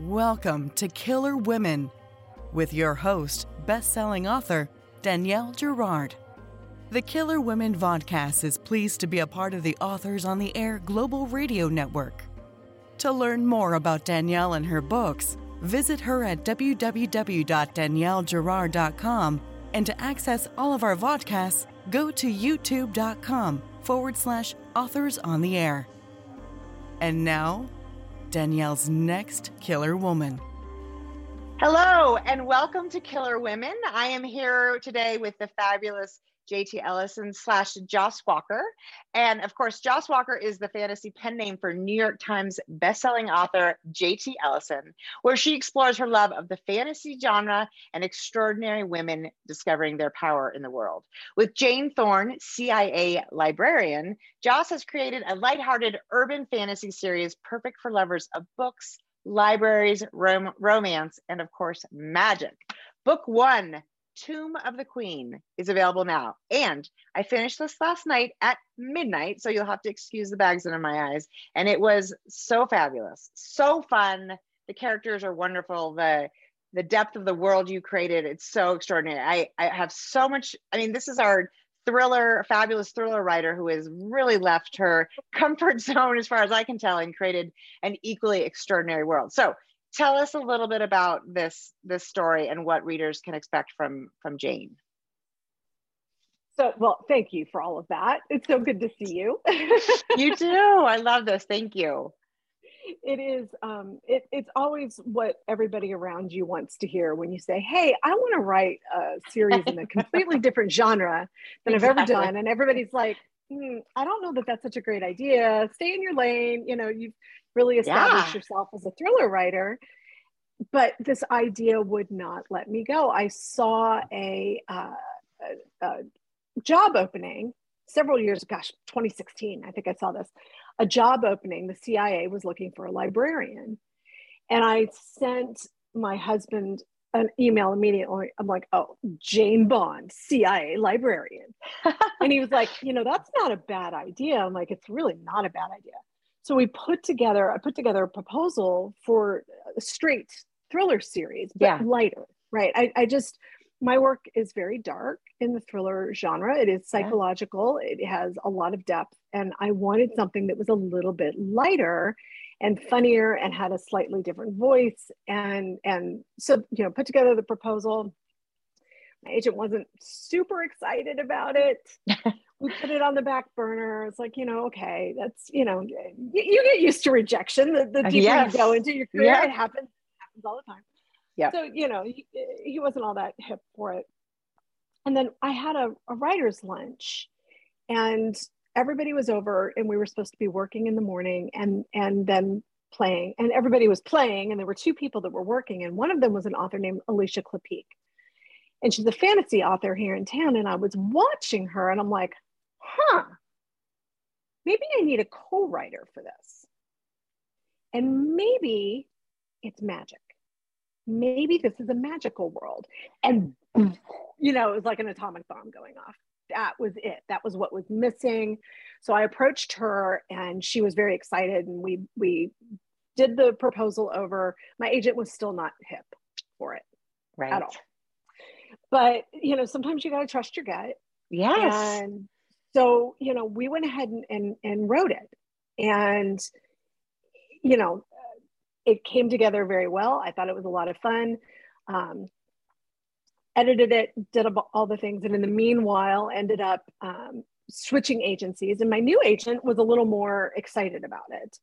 Welcome to Killer Women with your host, best-selling author Danielle Girard. The Killer Women Vodcast is pleased to be a part of the Authors on the Air Global Radio Network. To learn more about Danielle and her books, visit her at www.daniellegirard.com and to access all of our vodcasts, go to youtube.com forward slash authors on the air. And now, Danielle's next killer woman. Hello, and welcome to Killer Women. I am here today with the fabulous JT Ellison slash Joss Walker. And of course, Joss Walker is the fantasy pen name for New York Times bestselling author JT Ellison, where she explores her love of the fantasy genre and extraordinary women discovering their power in the world. With Jane Thorn, CIA librarian, Joss has created a lighthearted urban fantasy series perfect for lovers of books, libraries, rom- romance, and of course, magic. Book one Tomb of the Queen is available now. And I finished this last night at midnight, so you'll have to excuse the bags under my eyes. And it was so fabulous, so fun. The characters are wonderful. The the depth of the world you created, it's so extraordinary. I, I have so much, I mean, this is our thriller, fabulous thriller writer who has really left her comfort zone, as far as I can tell, and created an equally extraordinary world. So tell us a little bit about this this story and what readers can expect from from Jane. So, well, thank you for all of that. It's so good to see you. you too. I love this. Thank you. It is. Um, it, it's always what everybody around you wants to hear when you say, "Hey, I want to write a series in a completely different genre than exactly. I've ever done," and everybody's like, mm, "I don't know that that's such a great idea. Stay in your lane." You know, you've really establish yeah. yourself as a thriller writer but this idea would not let me go i saw a, uh, a, a job opening several years gosh 2016 i think i saw this a job opening the cia was looking for a librarian and i sent my husband an email immediately. I'm like, oh, Jane Bond, CIA librarian. and he was like, you know, that's not a bad idea. I'm like, it's really not a bad idea. So we put together, I put together a proposal for a straight thriller series, but yeah. lighter, right? I, I just, my work is very dark in the thriller genre. It is psychological, yeah. it has a lot of depth. And I wanted something that was a little bit lighter and funnier and had a slightly different voice. And, and so, you know, put together the proposal. My agent wasn't super excited about it. we put it on the back burner. It's like, you know, okay, that's, you know, you, you get used to rejection. The, the uh, deeper yes. you go into your career, yeah. it happens, it happens all the time. Yeah. So, you know, he, he, wasn't all that hip for it. And then I had a, a writer's lunch and everybody was over and we were supposed to be working in the morning and, and then playing and everybody was playing and there were two people that were working and one of them was an author named Alisha Klapheke and she's a fantasy author here in town and i was watching her and i'm like huh, maybe I need a co writer for this. And maybe it's magic. Maybe this is a magical world. And, you know, it was like an atomic bomb going off. That was it. That was what was missing. So I approached her and she was very excited and we we did the proposal over. My agent was still not hip for it right. at all. But you know, sometimes you got to trust your gut. Yes. And so you know we went ahead and, and, and wrote it. And you know it came together very well. I thought it was a lot of fun. Um, edited it did all the things and in the meanwhile ended up um, switching agencies. And my new agent was a little more excited about it.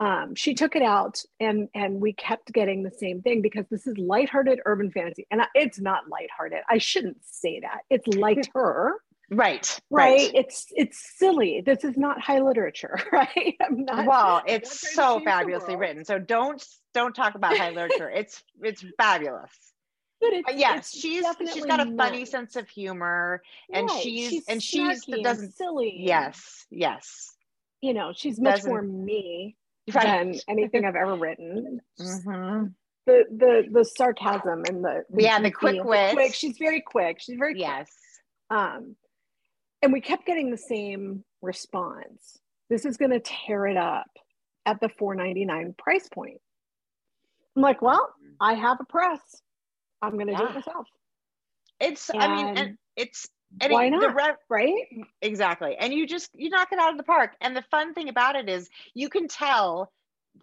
Um, she took it out and and we kept getting the same thing because this is lighthearted urban fantasy. And it's not lighthearted. I shouldn't say that. It's lighter Right, right. Right. It's it's silly. This is not high literature, right? I'm not Well, it's so fabulously written. So don't don't talk about high literature. It's it's fabulous. But it's, yes, it's she's she's got a funny sense of humor and right. she's, she's and she's doesn't silly. Yes, yes. You know, she's much doesn't, more me right. than anything I've ever written. Mm-hmm. The the the sarcasm and the, the yeah the quick wit. Quick. She's very quick. She's very quick. yes. Quick. Um, and we kept getting the same response. This is going to tear it up at the 499 price point. I'm like, well, I have a press. I'm going to yeah. do it myself. It's, and I mean, and it's, and why it, not? Re- right? Exactly. And you just, you knock it out of the park. And the fun thing about it is you can tell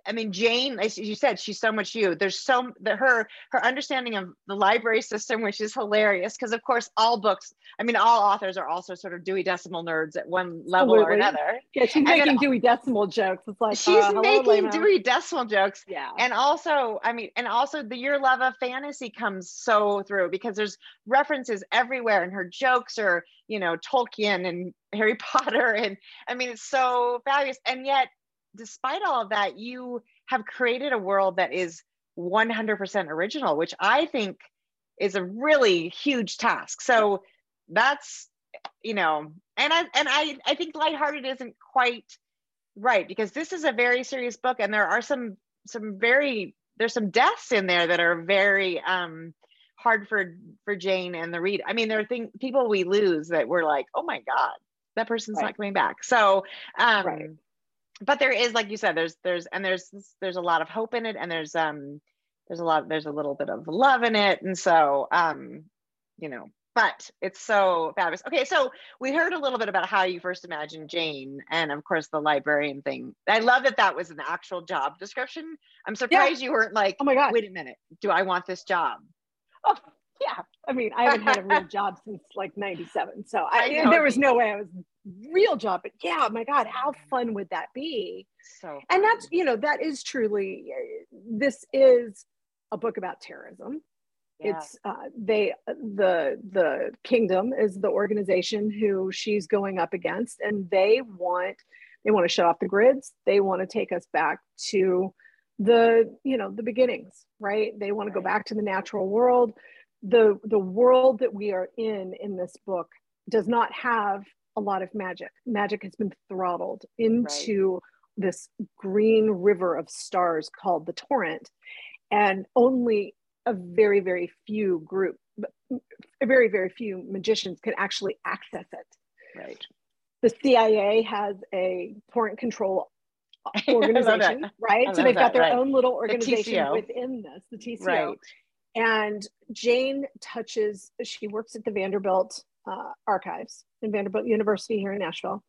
I mean, Jane, as you said, she's so much you. There's so the her her understanding of the library system, which is hilarious because of course all books, I mean, all authors are also sort of Dewey Decimal nerds at one level Absolutely. or another. Yeah, she's and making then, Dewey Decimal jokes. It's like she's uh, making Dewey Decimal jokes. Yeah, and also, I mean, and also the your love of fantasy comes so through because there's references everywhere, and her jokes are you know Tolkien and Harry Potter, and I mean, it's so fabulous, and yet despite all of that, you have created a world that is 100% original, which I think is a really huge task. So that's, you know, and I and I I think lighthearted isn't quite right because this is a very serious book and there are some some very there's some deaths in there that are very um hard for for Jane and the read. I mean, there are things people we lose that we're like, oh my god, that person's right. not coming back. So um, right but there is like you said there's there's and there's there's a lot of hope in it and there's um there's a lot there's a little bit of love in it and so um you know but it's so fabulous. Okay so we heard a little bit about how you first imagined jane and of course the librarian thing. I love that that was an actual job description. I'm surprised yeah. you weren't like oh my god. Wait a minute do i want this job? Oh yeah. I mean i haven't had a real job since like 97 so I, I there was no way i was real job but yeah my god how fun would that be? So and that's you know that is truly this is a book about terrorism. Yeah. it's uh, they the the kingdom is the organization who she's going up against and they want they want to shut off the grids. They want to take us back to the you know the beginnings right? They want to go back to the natural world. The the world that we are in in this book does not have a lot of magic. Magic has been throttled into right. this green river of stars called the torrent, and only a very, very few group, very, very few magicians can actually access it. Right. The CIA has a torrent control organization, right? So they've got their right. own little organization within this, the TCO. Right. And Jane touches, she works at the Vanderbilt uh, archives in Vanderbilt University here in Nashville.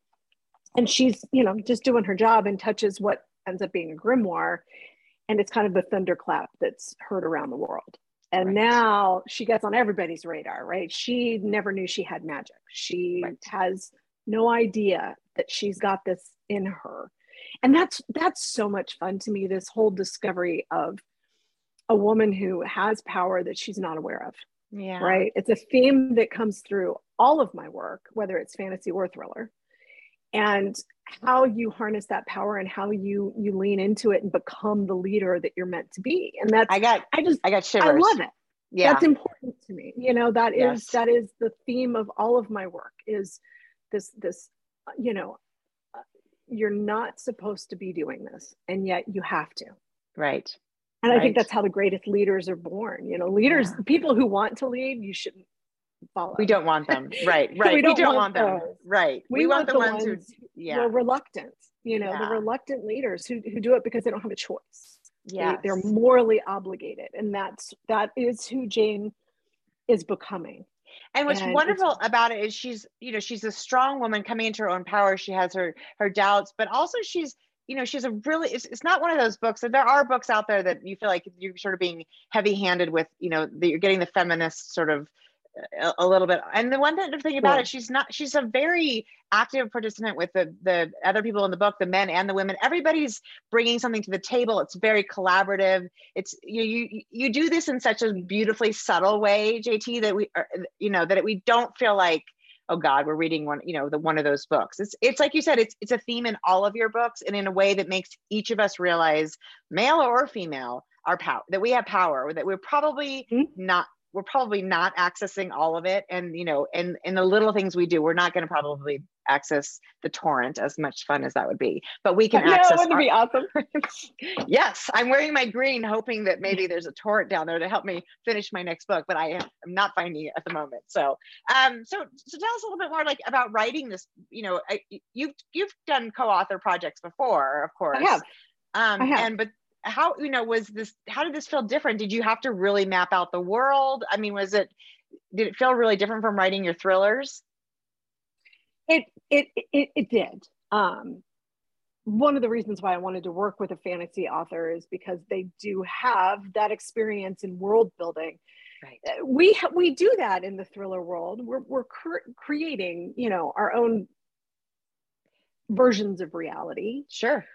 And she's, you know, just doing her job and touches what ends up being a grimoire. And it's kind of the thunderclap that's heard around the world. And right. now she gets on everybody's radar, right? She never knew she had magic. She right. has no idea that she's got this in her. And that's that's so much fun to me, this whole discovery of a woman who has power that she's not aware of. Yeah. Right. It's a theme that comes through all of my work, whether it's fantasy or thriller. And how you harness that power and how you you lean into it and become the leader that you're meant to be. And that's I got I just I got shivers. I love it. Yeah. That's important to me. You know, that is yes. that is the theme of all of my work is this this you know you're not supposed to be doing this and yet you have to. Right. And right. I think that's how the greatest leaders are born. You know, leaders, yeah. people who want to lead, you shouldn't follow. We don't want them. Right. Right. we, don't we don't, want, want them. Right. We, we want, want, the, ones, ones who, yeah. are reluctant, you know, yeah. the reluctant leaders who, who do it because they don't have a choice. Yeah. They, they're morally obligated. And that's, that is who Jane is becoming. And what's and wonderful about it is she's, you know, she's a strong woman coming into her own power. She has her her doubts, but also she's you know she's a really it's, it's not one of those books that there are books out there that you feel like you're sort of being heavy handed with you know that you're getting the feminist sort of a, uh, a little bit. And the one thing about yeah. it she's not she's a very active participant with the the other people in the book the men and the women. Everybody's bringing something to the table. It's very collaborative. It's you you you do this in such a beautifully subtle way jt that we are, you know that we don't feel like oh god we're reading one you know the one of those books. It's it's like you said it's it's a theme in all of your books and in a way that makes each of us realize male or female our power that we have power that we're probably mm-hmm. not we're probably not accessing all of it and you know and in the little things we do we're not going to probably access the torrent as much fun as that would be but we can no, access wouldn't our- be awesome yes i'm wearing my green hoping that maybe there's a torrent down there to help me finish my next book but i am I'm not finding it at the moment so um so so tell us a little bit more like about writing this you know I, you've you've done co-author projects before of course I have. um I have. and but how you know was this how did this feel different? Did you have to really map out the world? I mean was it did it feel really different from writing your thrillers? It it it, it did. Um one of the reasons why i wanted to work with a fantasy author is because they do have that experience in world building. Right. Uh, we ha- we do that in the thriller world. We're, we're cr- creating you know our own versions of reality. Sure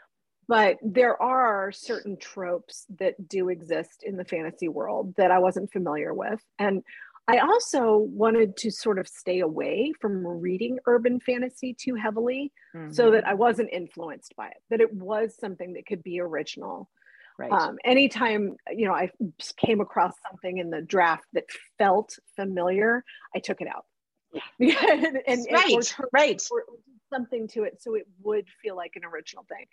but there are certain tropes that do exist in the fantasy world that I wasn't familiar with. And I also wanted to sort of stay away from reading urban fantasy too heavily mm-hmm. so that I wasn't influenced by it, that it was something that could be original. Right. Um, anytime you know I came across something in the draft that felt familiar, I took it out. Yeah. and, and, right, or, right. Or something to it so it would feel like an original thing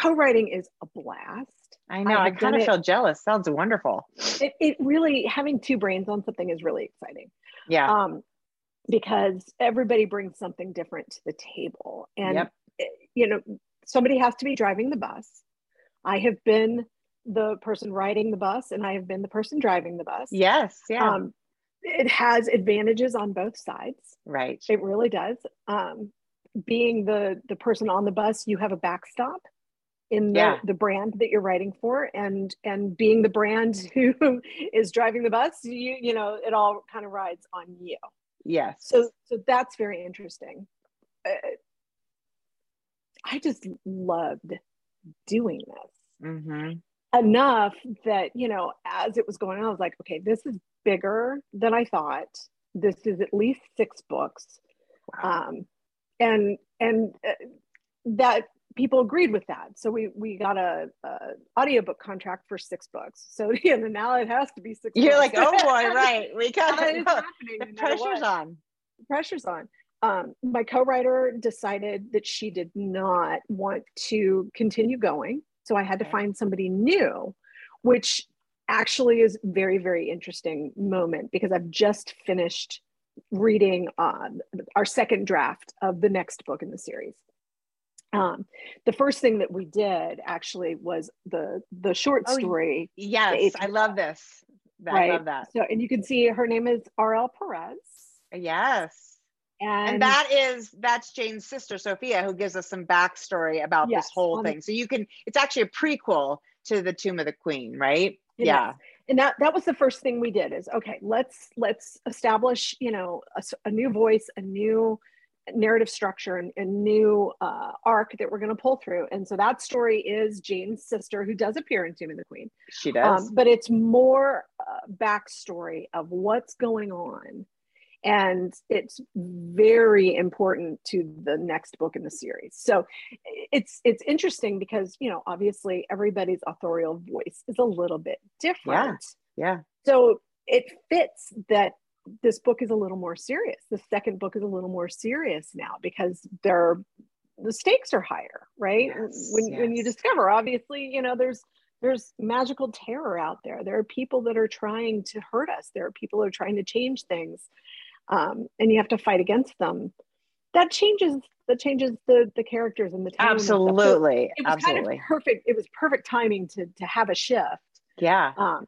co-writing is a blast. I know. I, I kind of feel jealous. Sounds wonderful. It, it really having two brains on something is really exciting. Yeah. Um, because everybody brings something different to the table, and yep. Eh, you know, somebody has to be driving the bus. I have been the person riding the bus, and I have been the person driving the bus. Yes. Yeah. Um, it has advantages on both sides. Right. It really does. Um, being the the person on the bus, you have a backstop in the, yeah. the brand that you're writing for and and being the brand who is driving the bus you you know it all kind of rides on you yes so so that's very interesting uh, i just loved doing this mm-hmm. enough that you know as it was going on i was like okay this is bigger than i thought this is at least six books wow. um and and uh, that people agreed with that. So we we got a, a audiobook contract for six books. So you know, now it has to be six. You're books. like, oh boy, right? We got it. The pressure's on. The pressure's on. Um, my co-writer decided that she did not want to continue going, so I had to find somebody new, which actually is very very interesting moment because I've just finished reading uh, our second draft of the next book in the series um, the first thing that we did actually was the the short oh, story. Yes, I love this. Right? I love that. So, and you can see her name is R.L. Perez. Yes. And, and, that is that's Jane's sister Sophia who gives us some backstory about yes, this whole thing. So you can it's actually a prequel to the Tomb of the Queen, right? yeah. Is. And that that was the first thing we did is okay, let's let's establish, you know, a, a new voice, a new narrative structure and, and new uh, arc that we're going to pull through. And so that story is Jane's sister, who does appear in Tomb of the Queen. She does. Um, but it's more uh, backstory of what's going on. And it's very important to the next book in the series. So it's it's interesting because you know obviously everybody's authorial voice is a little bit different. Yeah. yeah. So it fits that this book is a little more serious. The second book is a little more serious now because they're the stakes are higher, right? Yes, when yes. when you discover, obviously, you know, there's there's magical terror out there. There are people that are trying to hurt us. There are people that are trying to change things, um, and you have to fight against them. That changes that changes the the characters and the tone. Absolutely, it was absolutely kind of perfect. It was perfect timing to to have a shift. Yeah. Um,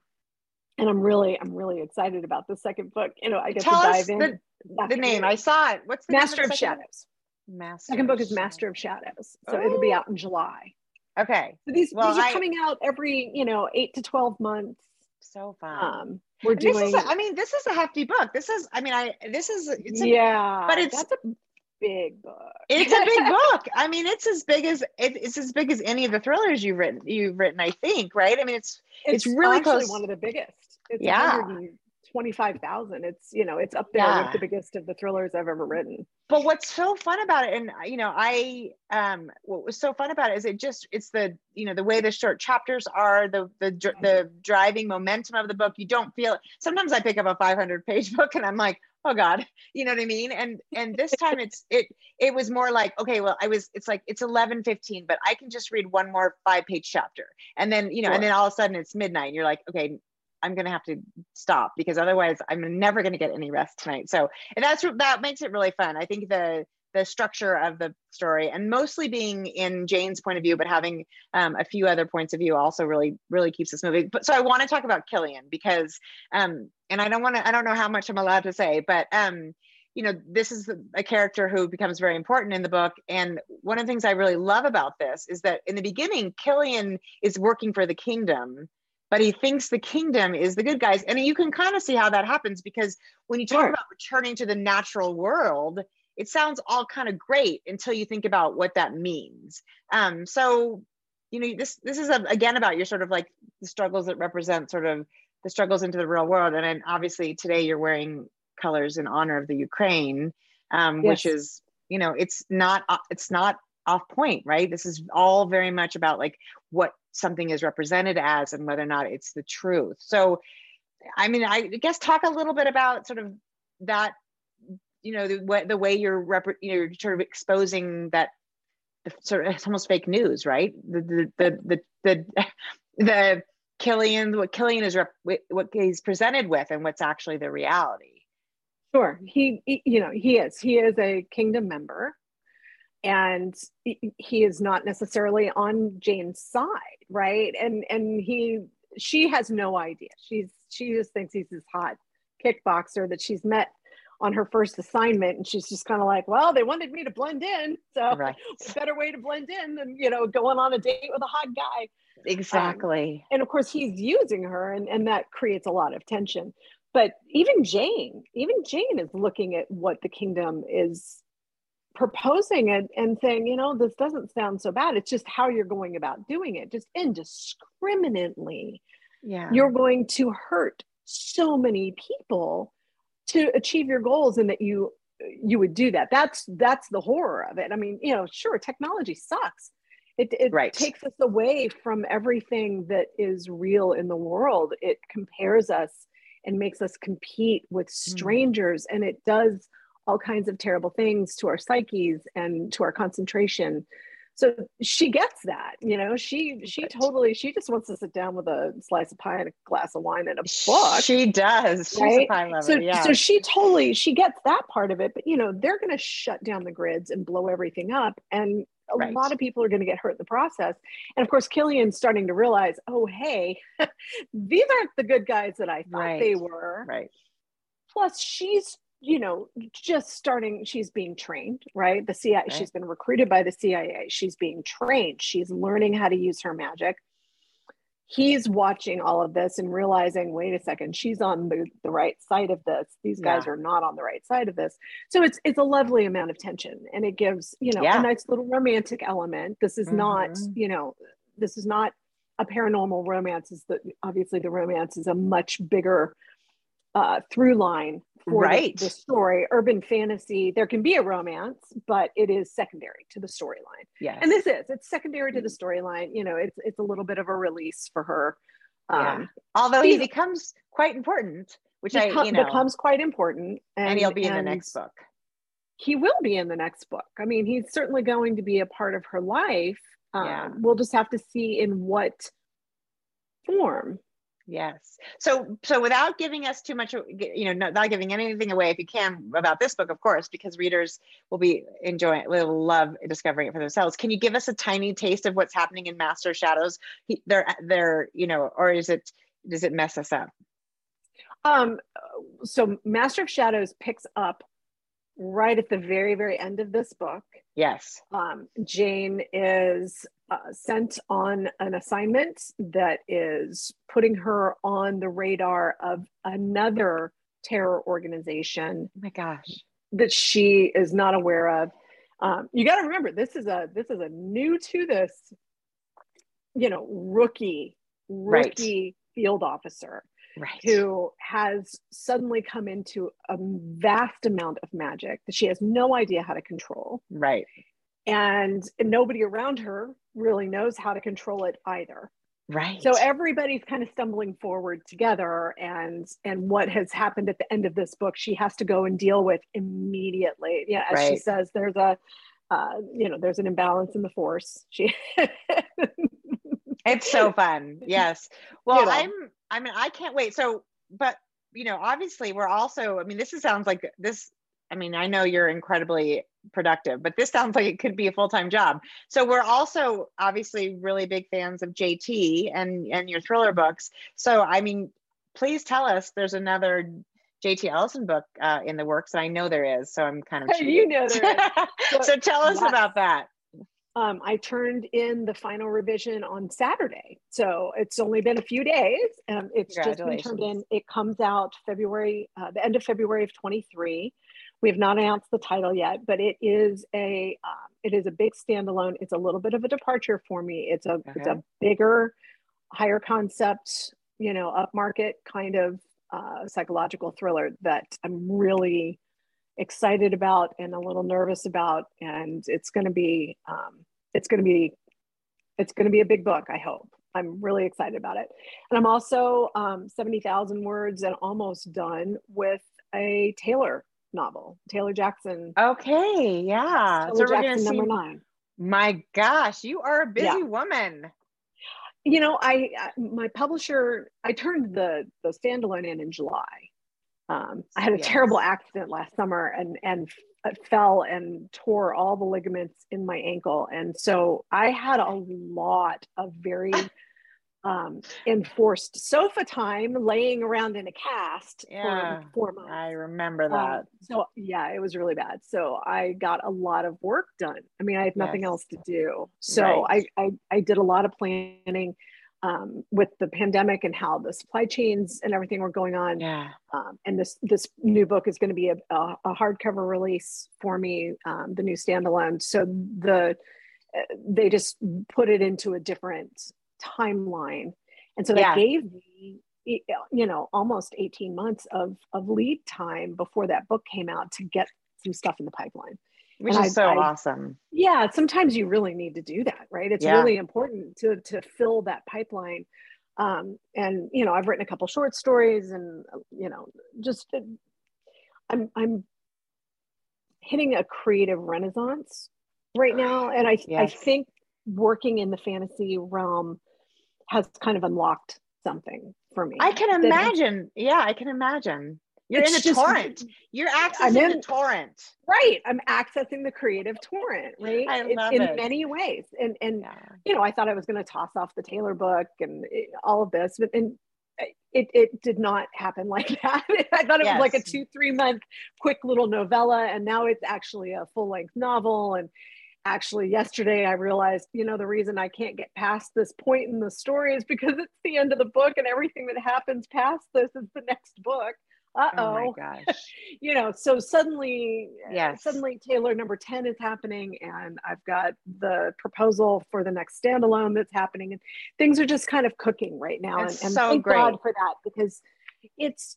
and I'm really, I'm really excited about the second book. You know, I get Tell to dive in. The, the name I saw it. What's the Master of, of Shadows? Master. Second book is Master of Shadows, so oh. it'll be out in July. Okay. So these, well, these are I, coming out every, you know, eight to twelve months. So fun. Um, we're doing. This is a, I mean, this is a hefty book. This is. I mean, I. This is. It's a, yeah. But it's. That's a big book. It's a big book. I mean, it's as big as it, it's as big as any of the thrillers you've written. You've written, I think, right? I mean, it's it's, it's really close. one of the biggest. It's yeah. 125,000. It's, you know, it's up there yeah. with the biggest of the thrillers I've ever written. But what's so fun about it, and, you know, I, um, what was so fun about it is it just, it's the, you know, the way the short chapters are, the, the, the driving momentum of the book. You don't feel, it. sometimes I pick up a 500 page book and I'm like, oh god you know what i mean and and this time it's it it was more like okay well i was it's like it's 11 15 but i can just read one more five page chapter and then you know sure. and then all of a sudden it's midnight and you're like okay I'm going to have to stop because otherwise I'm never going to get any rest tonight. So and that's that makes it really fun. I think the the structure of the story and mostly being in Jane's point of view, but having um, a few other points of view also really, really keeps this movie. But so I want to talk about Killian because, um, and I don't want to, I don't know how much I'm allowed to say, but, um, you know, this is a character who becomes very important in the book. And one of the things I really love about this is that in the beginning, Killian is working for the kingdom but he thinks the kingdom is the good guys. And you can kind of see how that happens because when you talk sure. about returning to the natural world, it sounds all kind of great until you think about what that means. Um, so, you know, this this is a, again about your sort of like the struggles that represent sort of the struggles into the real world. And then obviously today you're wearing colors in honor of the Ukraine, um, yes. which is you know it's not it's not off point, right? This is all very much about like what something is represented as and whether or not it's the truth. So, I mean, I guess talk a little bit about sort of that you know the way the way you're rep- you know you're sort of exposing that the sort of it's almost fake news right? The the the the the, the killian what killian is rep- what he's presented with and what's actually the reality. Sure. He, he you know he is. He is a kingdom member. And he is not necessarily on jane's side right? And and he she has no idea. She's she just thinks he's this hot kickboxer that she's met on her first assignment and she's just kind of like well they wanted me to blend in so right. better way to blend in than you know going on a date with a hot guy. Exactly. Um, and of course he's using her and, and that creates a lot of tension. But even jane even jane is looking at what the kingdom is proposing it and saying you know this doesn't sound so bad. It's just how you're going about doing it. Just indiscriminately yeah. you're going to hurt so many people to achieve your goals and that you you would do that that's that's the horror of it i mean you know sure technology sucks it, it right. takes us away from everything that is real in the world it compares us and makes us compete with hmm. strangers mm. and it does all kinds of terrible things to our psyches and to our concentration so she gets that you know she she totally she just wants to sit down with a slice of pie and a glass of wine and a book she does She's a pie lover, so, yeah. so she totally she gets that part of it but you know they're going to shut down the grids and blow everything up and a right. lot of people are going to get hurt in the process and of course killian's starting to realize oh hey these aren't the good guys that i thought right. they were right plus she's you know, just starting, she's being trained, right? The CIA, right. she's been recruited by the CIA. She's being trained. She's learning how to use her magic. He's watching all of this and realizing, wait a second, she's on the, the right side of this. These guys yeah. are not on the right side of this. So it's it's a lovely amount of tension and it gives, you know, yeah. a nice little romantic element. This is mm-hmm. not, you know, this is not a paranormal romance. Is that obviously the romance is a much bigger uh, through line for right. the, the, story. Urban fantasy, there can be a romance, but it is secondary to the storyline. Yeah, and this is it's secondary to the storyline. You know, it's it's a little bit of a release for her. Um, yeah. Although he becomes quite important, which I you know becomes quite important, and, and he'll be in the next book. He will be in the next book. I mean, he's certainly going to be a part of her life. Um, yeah. We'll just have to see in what form Yes. So, so without giving us too much, you know, not giving anything away, if you can, about this book, of course, because readers will be enjoying, will love discovering it for themselves. Can you give us a tiny taste of what's happening in Master of Shadows? He, they're, they're, you know, or is it, does it mess us up? Um. So, Master of Shadows picks up right at the very, very end of this book. Yes. Um, Jane is uh, sent on an assignment that is putting her on the radar of another terror organization. Oh my gosh. That she is not aware of. Um, you got to remember this is a this is a new to this, you know, rookie rookie right. field officer right. who has suddenly come into a vast amount of magic that she has no idea how to control. Right. And nobody around her really knows how to control it either. Right. So everybody's kind of stumbling forward together and and what has happened at the end of this book she has to go and deal with immediately. Yeah, as right. she says there's a uh, you know, there's an imbalance in the force. She It's so fun. Yes. Well, you know. I'm I mean I can't wait. So but you know, obviously we're also I mean this is, sounds like this I mean, I know you're incredibly productive, but this sounds like it could be a full-time job. So we're also obviously really big fans of JT and and your thriller books. So I mean, please tell us there's another JT Ellison book uh, in the works, and I know there is. So I'm kind of you know there is. so tell us about that. Um, I turned in the final revision on Saturday, so it's only been a few days. and it's just been turned in. It comes out February, uh, the end of February of 23. We have not announced the title yet, but it is a um, it is a big standalone. It's a little bit of a departure for me. It's a okay. it's a bigger, higher concept, you know, upmarket kind of uh, psychological thriller that I'm really excited about and a little nervous about, and it's going to be um, it's going to be it's going to be a big book. I hope. I'm really excited about it, and I'm also um, seventy thousand words and almost done with a Taylor novel, Taylor Jackson. Okay, yeah. Taylor so Jackson number nine. My gosh, you are a busy yeah. woman. You know, I my publisher, I turned the the standalone in in July. Um, I had a yes. terrible accident last summer and and fell and tore all the ligaments in my ankle, and so I had a lot of very um, enforced sofa time laying around in a cast yeah, for four months. I remember um, that. Um, so yeah, it was really bad. So I got a lot of work done. I mean, I had nothing yes. else to do. So right. I, I, I did a lot of planning um, with the pandemic and how the supply chains and everything were going on. Yeah. Um, and this this new book is going to be a, a, a, hardcover release for me, um, the new standalone. So the uh, they just put it into a different timeline. And so that yeah. gave me, you know, almost 18 months of, of lead time before that book came out to get some stuff in the pipeline. Which and is I, so I, awesome. Yeah, sometimes you really need to do that, right? It's yeah. really important to to fill that pipeline. Um, and you know, I've written a couple short stories, and you know, just I'm I'm hitting a creative renaissance right now, and I yes. I think working in the fantasy realm has kind of unlocked something for me. I can imagine. yeah, I can imagine. You're in a just, torrent. You're accessing in, the torrent. Right. I'm accessing the creative torrent, right? I love in, it. in many ways. And and yeah. you know, I thought I was going to toss off the Taylor book and it, all of this, but and eh, it, it did not happen like that. I thought it yes. was like a two, three month quick little novella, and now it's actually a full length novel. And actually yesterday i realized you know the reason i can't get past this point in the story is because it's the end of the book and everything that happens past this is the next book. Uh-oh oh my gosh. You know so suddenly yeah, suddenly taylor number 10 is happening and i've got the proposal for the next standalone that's happening and things are just kind of cooking right now and, and so thank great. god for that because it's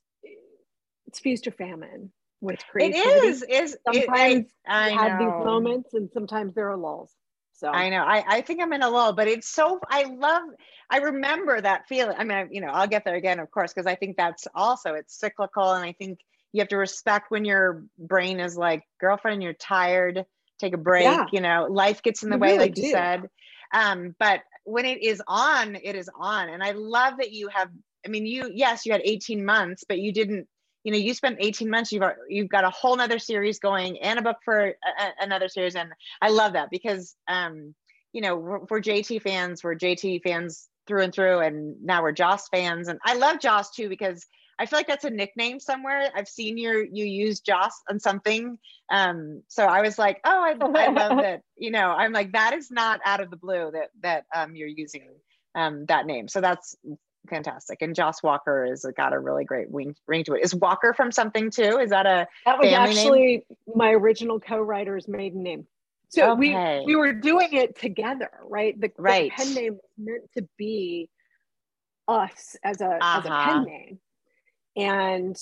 it's feast or famine with creativity. It is. Is sometimes it, I, I have these moments, and sometimes there are lulls. So I know. I, I think I'm in a lull, but it's so. I love. I remember that feeling. I mean, you know, I'll get there again, of course, because I think that's also it's cyclical, and I think you have to respect when your brain is like, girlfriend, you're tired. Take a break. Yeah. You know, life gets in the you way, really like do. you said. Um, but when it is on, it is on, and I love that you have. I mean, you yes, you had 18 months, but you didn't you know you spent 18 months you've you've got a whole nother series going and a book for a, another series and i love that because um you know we're, we're, jt fans we're jt fans through and through and now we're joss fans and i love joss too because i feel like that's a nickname somewhere. I've seen your you use joss on something um so i was like oh i, I love that you know i'm like that is not out of the blue that that um you're using um that name. So that's fantastic. And Joss Walker has got a really great wing, ring to it. Is Walker from something too? Is that a that was actually name? my original co-writer's maiden name. So okay. we we were doing it together, right? The, right. the pen name was meant to be us as a uh-huh. as a pen uh-huh. name, and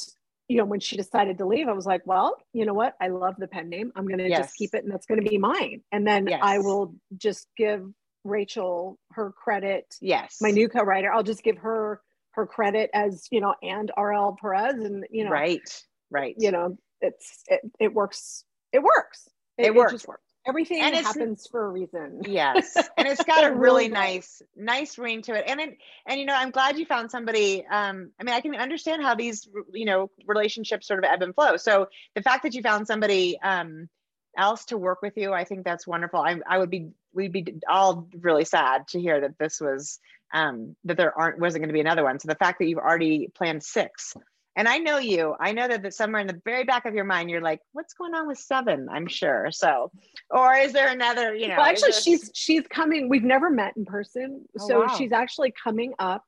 you know when she decided to leave, I was like, well, you know what? I love the pen name. I'm going to yes. just keep it, and that's going to be mine. And then yes. I will just give Rachel her credit. Yes. My new co-writer, I'll just give her her credit as, you know, and RL Perez and, you know, right. Right. You know, it's, it, it works. It works. It, it works. It works. everything and happens for a reason. Yes. And it's got a really nice, nice ring to it. And it, and you know, I'm glad you found somebody. Um, I mean, I can understand how these, you know, relationships sort of ebb and flow. So the fact that you found somebody um else to work with you, I think that's wonderful. I I would be we'd be all really sad to hear that this was um that there aren't wasn't going to be another one. So the fact that you've already planned six and I know you, I know that, that somewhere in the very back of your mind, you're like, what's going on with seven? I'm sure. So, or is there another, you know? Well, actually, she's, she's coming, we've never met in person. Oh, so wow. she's actually coming up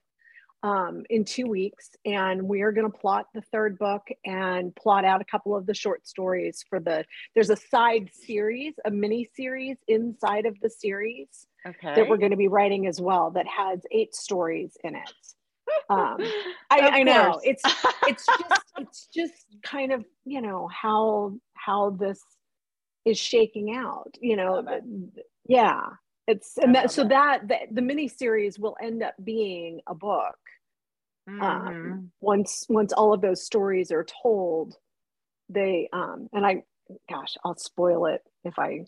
um, in two weeks and we are going to plot the third book and plot out a couple of the short stories for the, there's a side series, a mini series inside of the series okay. that we're going to be writing as well that has eight stories in it. Um I, I know it's it's just it's just kind of you know how how this is shaking out you know yeah it's and that so that the, the mini series will end up being a book um, mm-hmm. um once once all of those stories are told they um and i gosh i'll spoil it if i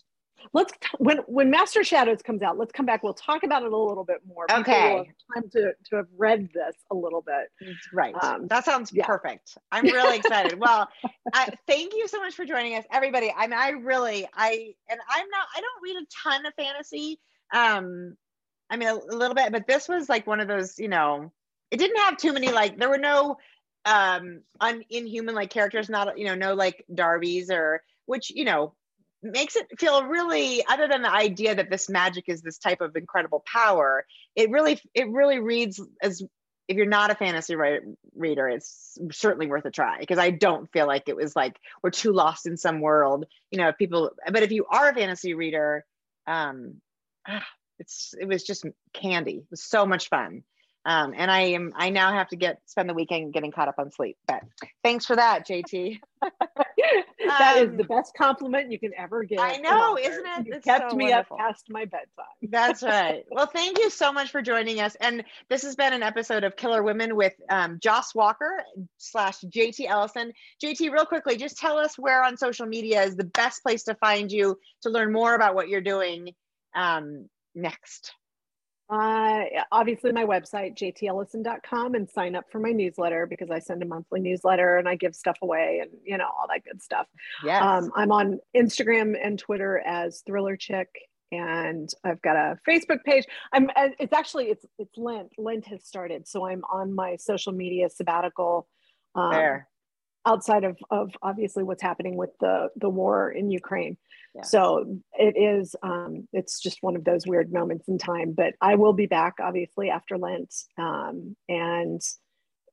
let's when when master shadows comes out let's come back. We'll talk about it a little bit more okay. time to to have read this a little bit. Right. Um, that sounds yeah. perfect. I'm really excited. Well I, thank you so much for joining us everybody. I mean i really i and i'm not i don't read a ton of fantasy. Um i mean a, a little bit but this was like one of those you know it didn't have too many like there were no um un, inhuman like characters not you know no like darbies or which you know makes it feel really other than the idea that this magic is this type of incredible power it really it really reads as if you're not a fantasy writer, reader it's certainly worth a try because i don't feel like it was like we're too lost in some world you know if people but if you are a fantasy reader um ah, it's it was just candy it was so much fun um, and I am I now have to get spend the weekend getting caught up on sleep. But thanks for that, JT. that um, is the best compliment you can ever get. I know, isn't it? You it's kept so me wonderful. up past my bedtime. That's right. Well, thank you so much for joining us. And this has been an episode of Killer Women with um, Joss Walker slash JT Ellison. JT, real quickly, just tell us where on social media is the best place to find you to learn more about what you're doing um, next. Uh, obviously, my website, jtellison.com, and sign up for my newsletter because I send a monthly newsletter and I give stuff away and, you know, all that good stuff. Yes. Um, I'm on Instagram and Twitter as Thriller Chick, and I've got a Facebook page. I'm, uh, it's actually, it's, it's Lent. Lent has started. So I'm on my social media sabbatical. Um, there outside of, of obviously what's happening with the, the war in Ukraine. Yeah. So it is, um, it's just one of those weird moments in time, but I will be back obviously after Lent um, and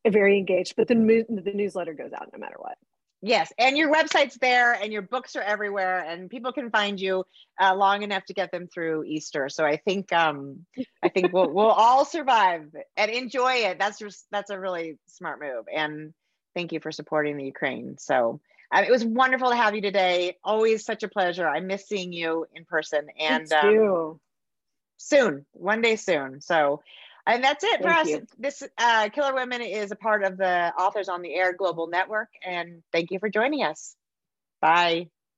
very engaged, but the, the newsletter goes out no matter what. Yes, and your website's there, and your books are everywhere, and people can find you uh, long enough to get them through Easter. So I think um, I think we'll we'll all survive and enjoy it. That's just that's a really smart move, and thank you for supporting the Ukraine. So uh, it was wonderful to have you today. Always such a pleasure. I miss seeing you in person and um, soon, one day soon. So, and that's it thank for us. You. This uh, Killer Women is a part of the Authors on the Air Global Network. And thank you for joining us. Bye.